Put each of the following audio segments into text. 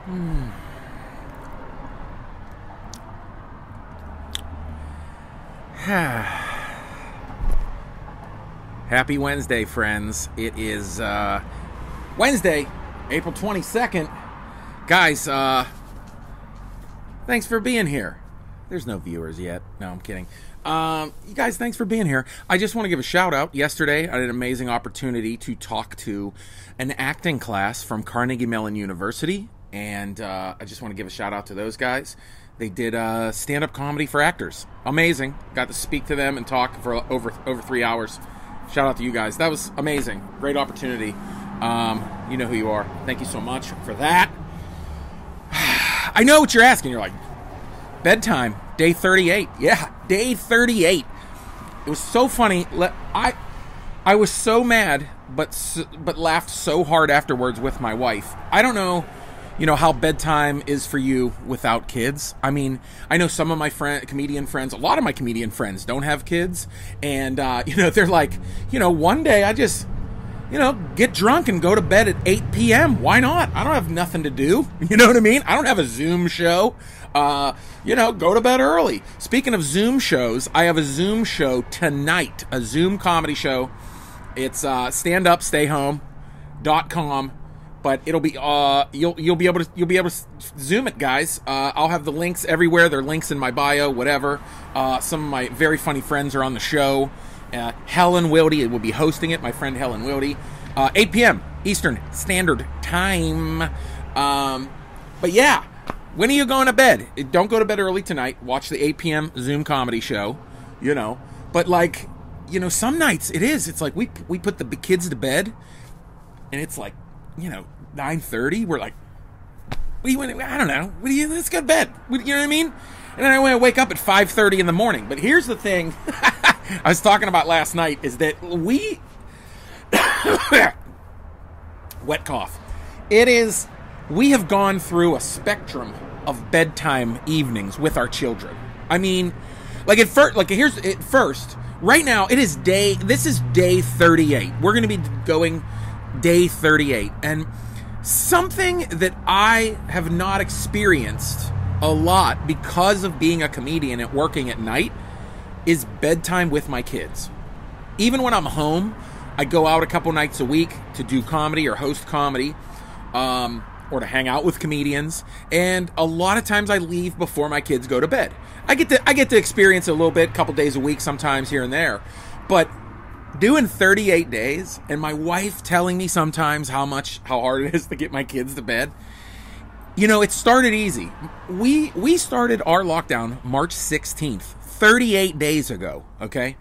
Happy Wednesday, friends. It is uh, Wednesday, April 22nd. Guys, uh, thanks for being here. There's no viewers yet. No, I'm kidding. Um, you guys, thanks for being here. I just want to give a shout out. Yesterday, I had an amazing opportunity to talk to an acting class from Carnegie Mellon University, and uh, I just want to give a shout out to those guys. They did uh, stand up comedy for actors. Amazing. Got to speak to them and talk for over over three hours. Shout out to you guys. That was amazing. Great opportunity. Um, you know who you are. Thank you so much for that. I know what you're asking. You're like, bedtime, day 38. Yeah, day 38. It was so funny. I I was so mad, but but laughed so hard afterwards with my wife. I don't know, you know how bedtime is for you without kids. I mean, I know some of my friend comedian friends, a lot of my comedian friends don't have kids, and uh, you know they're like, you know, one day I just you know, get drunk and go to bed at 8 p.m. Why not? I don't have nothing to do. You know what I mean? I don't have a Zoom show. Uh, you know, go to bed early. Speaking of Zoom shows, I have a Zoom show tonight, a Zoom comedy show. It's uh, standupstayhome.com, but it'll be uh, you'll you'll be able to you'll be able to Zoom it, guys. Uh, I'll have the links everywhere. There are links in my bio, whatever. Uh, some of my very funny friends are on the show. Uh, Helen Wildy will be hosting it. My friend Helen Wildy, uh, 8 p.m. Eastern Standard Time. Um, but yeah, when are you going to bed? Don't go to bed early tonight. Watch the 8 p.m. Zoom comedy show. You know, but like, you know, some nights it is. It's like we we put the kids to bed, and it's like, you know, 9:30. We're like, you want? I don't know. Let's go to bed. You know what I mean? And then I wake up at 5:30 in the morning. But here's the thing. I was talking about last night is that we wet cough. It is we have gone through a spectrum of bedtime evenings with our children. I mean, like at first, like here's at first. Right now, it is day. This is day 38. We're going to be going day 38, and something that I have not experienced a lot because of being a comedian and working at night is bedtime with my kids. Even when I'm home, I go out a couple nights a week to do comedy or host comedy, um, or to hang out with comedians. And a lot of times I leave before my kids go to bed. I get to I get to experience a little bit, a couple days a week, sometimes here and there. But doing 38 days, and my wife telling me sometimes how much how hard it is to get my kids to bed. You know, it started easy. We we started our lockdown March 16th, 38 days ago, okay?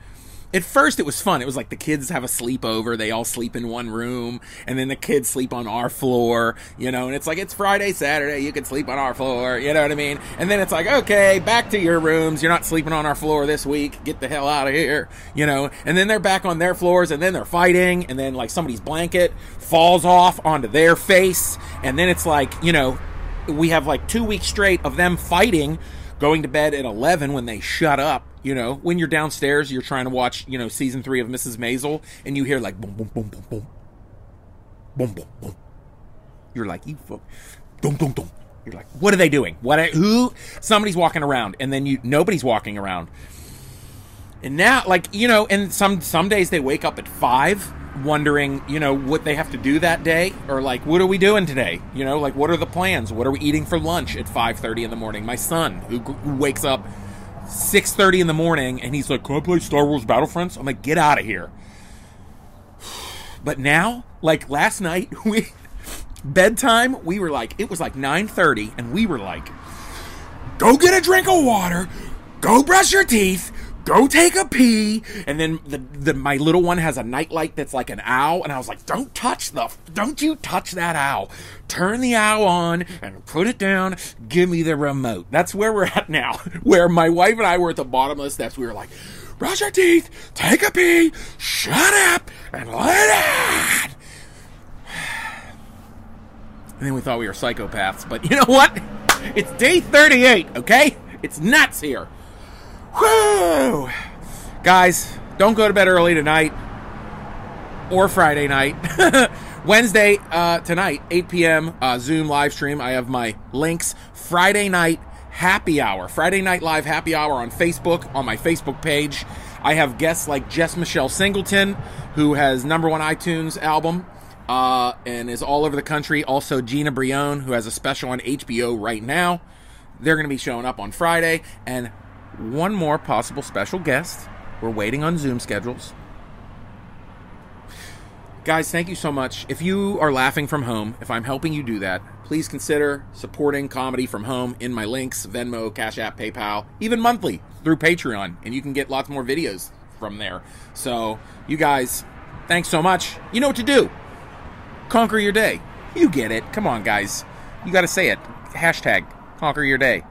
At first it was fun. It was like the kids have a sleepover, they all sleep in one room, and then the kids sleep on our floor, you know, and it's like it's Friday, Saturday, you can sleep on our floor, you know what I mean? And then it's like, okay, back to your rooms. You're not sleeping on our floor this week. Get the hell out of here, you know? And then they're back on their floors and then they're fighting and then like somebody's blanket falls off onto their face and then it's like, you know, we have like 2 weeks straight of them fighting going to bed at 11 when they shut up you know, when you're downstairs, you're trying to watch, you know, season three of Mrs. Maisel, and you hear like boom, boom, boom, boom, boom, boom, boom, boom. You're like, you fuck, boom, boom, boom. You're like, what are they doing? What? Who? Somebody's walking around, and then you nobody's walking around. And now, like you know, and some some days they wake up at five, wondering, you know, what they have to do that day, or like, what are we doing today? You know, like, what are the plans? What are we eating for lunch at five thirty in the morning? My son, who, who wakes up 6.30 in the morning and he's like can i play star wars battlefronts i'm like get out of here but now like last night we bedtime we were like it was like 9.30 and we were like go get a drink of water go brush your teeth go take a pee. And then the, the my little one has a nightlight that's like an owl. And i was like don't touch the don't you touch that owl. Turn the owl on and put it down. Give me the remote. That's where we're at now. Where my wife and i were at the bottom of the steps. We were like brush your teeth take a pee shut up and let it out. And then we thought we were psychopaths but you know what? It's day 38 okay? It's nuts here Whew! Guys, don't go to bed early tonight or Friday night. Wednesday uh, tonight, 8 p.m. Uh, Zoom live stream. I have my links. Friday night happy hour. Friday night live happy hour on Facebook on my Facebook page. I have guests like Jess Michelle Singleton, who has number one iTunes album uh, and is all over the country. Also, Gina Brillon, who has a special on HBO right now. They're going to be showing up on Friday. And one more possible special guest. We're waiting on Zoom schedules. Guys, thank you so much. If you are laughing from home, if I'm helping you do that, please consider supporting comedy from home in my links Venmo, Cash App, PayPal, even monthly through Patreon. And you can get lots more videos from there. So, you guys, thanks so much. You know what to do. Conquer your day. You get it. Come on, guys. You got to say it. Hashtag conquer your day.